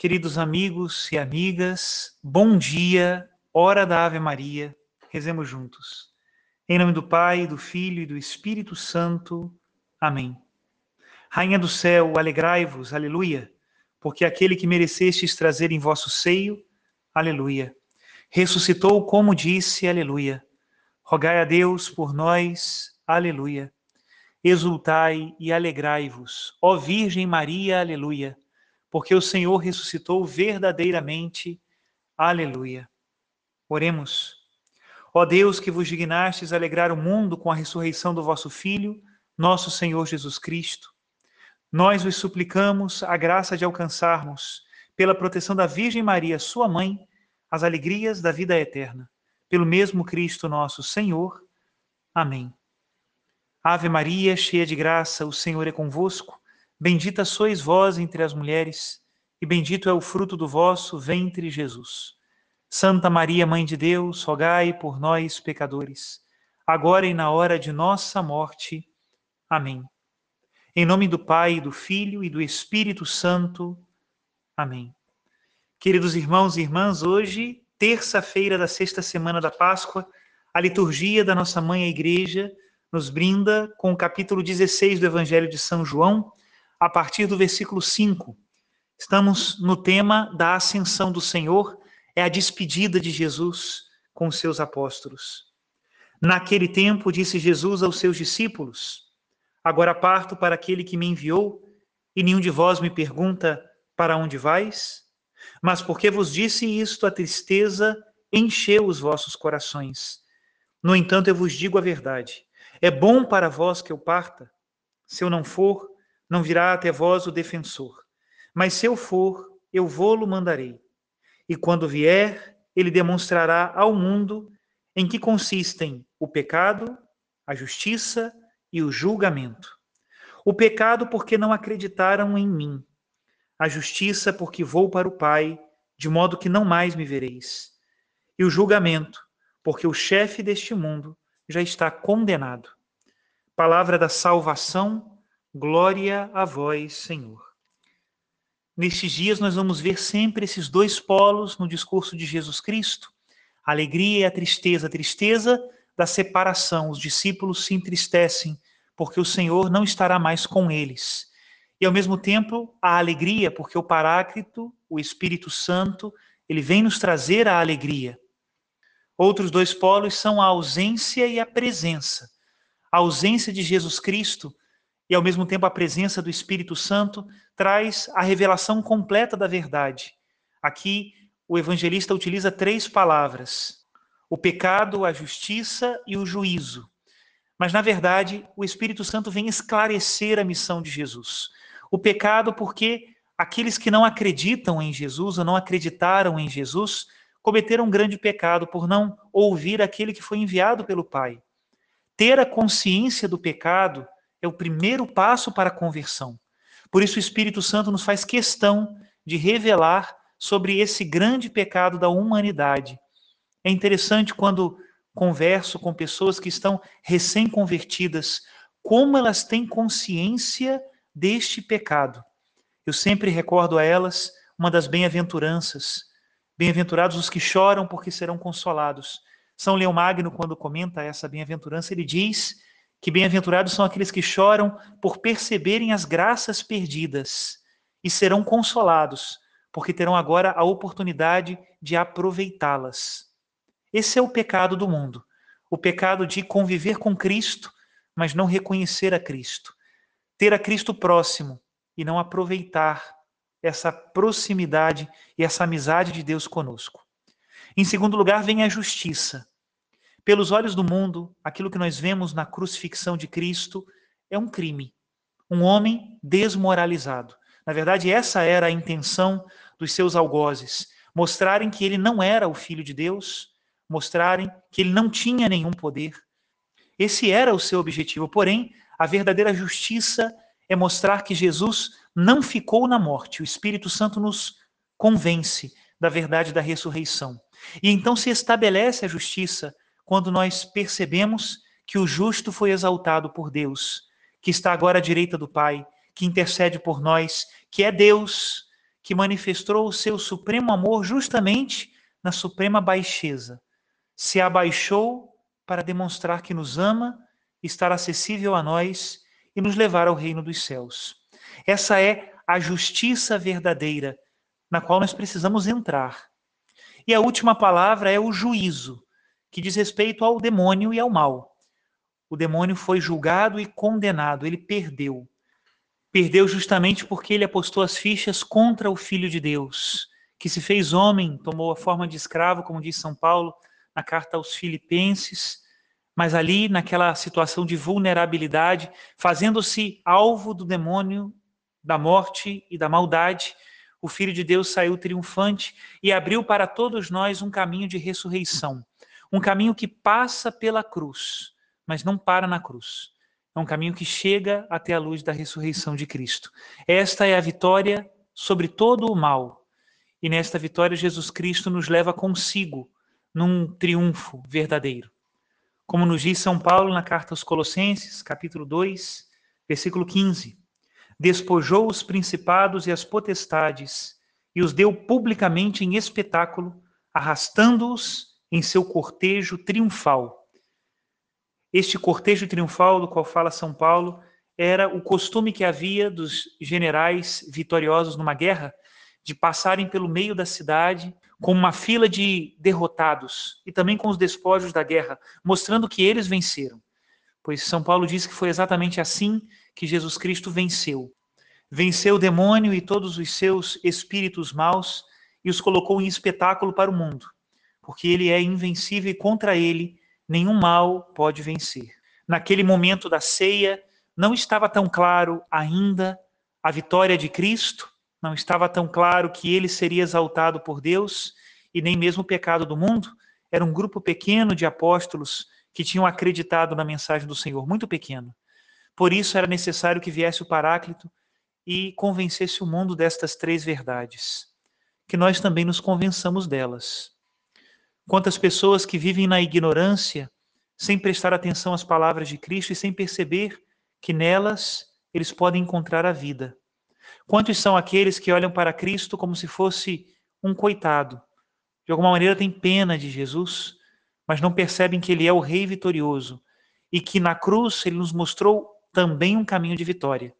Queridos amigos e amigas, bom dia, hora da Ave Maria, rezemos juntos. Em nome do Pai, do Filho e do Espírito Santo. Amém. Rainha do céu, alegrai-vos, aleluia, porque aquele que merecestes trazer em vosso seio, aleluia, ressuscitou como disse, aleluia. Rogai a Deus por nós, aleluia. Exultai e alegrai-vos, ó Virgem Maria, aleluia porque o Senhor ressuscitou verdadeiramente. Aleluia. Oremos. Ó Deus, que vos dignastes alegrar o mundo com a ressurreição do vosso Filho, nosso Senhor Jesus Cristo, nós vos suplicamos a graça de alcançarmos, pela proteção da Virgem Maria, sua mãe, as alegrias da vida eterna. Pelo mesmo Cristo nosso Senhor. Amém. Ave Maria, cheia de graça, o Senhor é convosco. Bendita sois vós entre as mulheres, e bendito é o fruto do vosso ventre, Jesus. Santa Maria, Mãe de Deus, rogai por nós, pecadores, agora e na hora de nossa morte. Amém. Em nome do Pai, do Filho e do Espírito Santo. Amém. Queridos irmãos e irmãs, hoje, terça-feira da sexta semana da Páscoa, a liturgia da nossa mãe a Igreja nos brinda com o capítulo 16 do Evangelho de São João, a partir do versículo 5. Estamos no tema da ascensão do Senhor, é a despedida de Jesus com os seus apóstolos. Naquele tempo, disse Jesus aos seus discípulos: Agora parto para aquele que me enviou, e nenhum de vós me pergunta: Para onde vais? Mas porque vos disse isto, a tristeza encheu os vossos corações. No entanto, eu vos digo a verdade: é bom para vós que eu parta. Se eu não for, não virá até vós o defensor. Mas se eu for, eu vou-lo mandarei. E quando vier, ele demonstrará ao mundo em que consistem o pecado, a justiça e o julgamento. O pecado, porque não acreditaram em mim. A justiça, porque vou para o Pai, de modo que não mais me vereis. E o julgamento, porque o chefe deste mundo já está condenado. Palavra da salvação Glória a vós, Senhor. Nestes dias nós vamos ver sempre esses dois polos no discurso de Jesus Cristo: a alegria e a tristeza. A tristeza da separação, os discípulos se entristecem porque o Senhor não estará mais com eles. E ao mesmo tempo, a alegria, porque o Paráclito, o Espírito Santo, ele vem nos trazer a alegria. Outros dois polos são a ausência e a presença. A ausência de Jesus Cristo e ao mesmo tempo a presença do Espírito Santo traz a revelação completa da verdade. Aqui o evangelista utiliza três palavras: o pecado, a justiça e o juízo. Mas na verdade, o Espírito Santo vem esclarecer a missão de Jesus. O pecado porque aqueles que não acreditam em Jesus ou não acreditaram em Jesus cometeram um grande pecado por não ouvir aquele que foi enviado pelo Pai. Ter a consciência do pecado é o primeiro passo para a conversão. Por isso, o Espírito Santo nos faz questão de revelar sobre esse grande pecado da humanidade. É interessante quando converso com pessoas que estão recém-convertidas, como elas têm consciência deste pecado. Eu sempre recordo a elas uma das bem-aventuranças. Bem-aventurados os que choram, porque serão consolados. São Leão Magno, quando comenta essa bem-aventurança, ele diz que bem-aventurados são aqueles que choram por perceberem as graças perdidas e serão consolados, porque terão agora a oportunidade de aproveitá-las. Esse é o pecado do mundo, o pecado de conviver com Cristo, mas não reconhecer a Cristo, ter a Cristo próximo e não aproveitar essa proximidade e essa amizade de Deus conosco. Em segundo lugar, vem a justiça. Pelos olhos do mundo, aquilo que nós vemos na crucifixão de Cristo é um crime. Um homem desmoralizado. Na verdade, essa era a intenção dos seus algozes: mostrarem que ele não era o filho de Deus, mostrarem que ele não tinha nenhum poder. Esse era o seu objetivo. Porém, a verdadeira justiça é mostrar que Jesus não ficou na morte. O Espírito Santo nos convence da verdade da ressurreição. E então se estabelece a justiça quando nós percebemos que o justo foi exaltado por Deus, que está agora à direita do Pai, que intercede por nós, que é Deus, que manifestou o seu supremo amor justamente na suprema baixeza. Se abaixou para demonstrar que nos ama, estar acessível a nós e nos levar ao reino dos céus. Essa é a justiça verdadeira na qual nós precisamos entrar. E a última palavra é o juízo, que diz respeito ao demônio e ao mal. O demônio foi julgado e condenado, ele perdeu. Perdeu justamente porque ele apostou as fichas contra o Filho de Deus, que se fez homem, tomou a forma de escravo, como diz São Paulo na carta aos Filipenses, mas ali, naquela situação de vulnerabilidade, fazendo-se alvo do demônio, da morte e da maldade, o Filho de Deus saiu triunfante e abriu para todos nós um caminho de ressurreição. Um caminho que passa pela cruz, mas não para na cruz. É um caminho que chega até a luz da ressurreição de Cristo. Esta é a vitória sobre todo o mal. E nesta vitória, Jesus Cristo nos leva consigo num triunfo verdadeiro. Como nos diz São Paulo na carta aos Colossenses, capítulo 2, versículo 15 despojou os principados e as potestades e os deu publicamente em espetáculo, arrastando-os em seu cortejo triunfal. Este cortejo triunfal do qual fala São Paulo era o costume que havia dos generais vitoriosos numa guerra de passarem pelo meio da cidade com uma fila de derrotados e também com os despojos da guerra, mostrando que eles venceram. Pois São Paulo diz que foi exatamente assim que Jesus Cristo venceu. Venceu o demônio e todos os seus espíritos maus e os colocou em espetáculo para o mundo, porque ele é invencível e contra ele nenhum mal pode vencer. Naquele momento da ceia, não estava tão claro ainda a vitória de Cristo, não estava tão claro que ele seria exaltado por Deus e nem mesmo o pecado do mundo. Era um grupo pequeno de apóstolos que tinham acreditado na mensagem do Senhor, muito pequeno. Por isso era necessário que viesse o Paráclito e convencesse o mundo destas três verdades. Que nós também nos convençamos delas. Quantas pessoas que vivem na ignorância, sem prestar atenção às palavras de Cristo e sem perceber que nelas eles podem encontrar a vida. Quantos são aqueles que olham para Cristo como se fosse um coitado? De alguma maneira têm pena de Jesus, mas não percebem que ele é o Rei vitorioso e que na cruz ele nos mostrou também um caminho de vitória.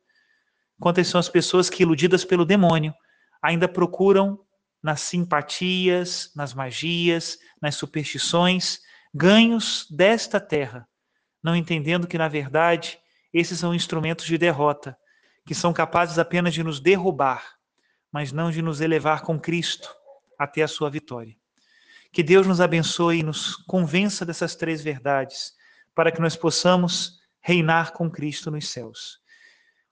Quantas são as pessoas que, iludidas pelo demônio, ainda procuram nas simpatias, nas magias, nas superstições, ganhos desta terra, não entendendo que, na verdade, esses são instrumentos de derrota, que são capazes apenas de nos derrubar, mas não de nos elevar com Cristo até a sua vitória. Que Deus nos abençoe e nos convença dessas três verdades, para que nós possamos reinar com Cristo nos céus.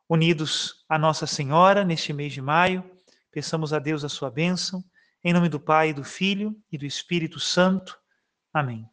Unidos a Nossa Senhora neste mês de maio, peçamos a Deus a sua bênção, em nome do Pai, do Filho e do Espírito Santo. Amém.